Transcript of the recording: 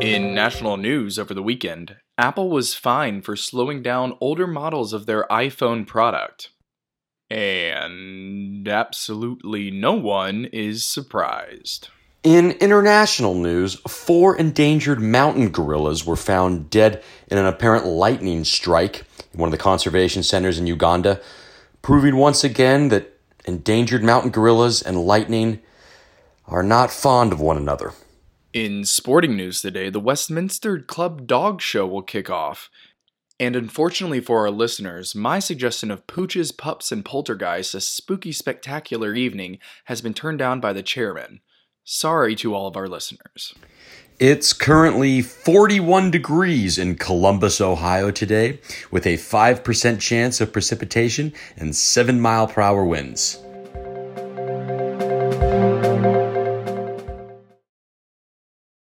In national news over the weekend, Apple was fined for slowing down older models of their iPhone product. And absolutely no one is surprised. In international news, four endangered mountain gorillas were found dead in an apparent lightning strike in one of the conservation centers in Uganda, proving once again that endangered mountain gorillas and lightning are not fond of one another. In sporting news today, the Westminster Club Dog Show will kick off. And unfortunately for our listeners, my suggestion of Pooches, Pups, and Poltergeist, a spooky spectacular evening, has been turned down by the chairman. Sorry to all of our listeners. It's currently 41 degrees in Columbus, Ohio today, with a 5% chance of precipitation and 7 mile per hour winds.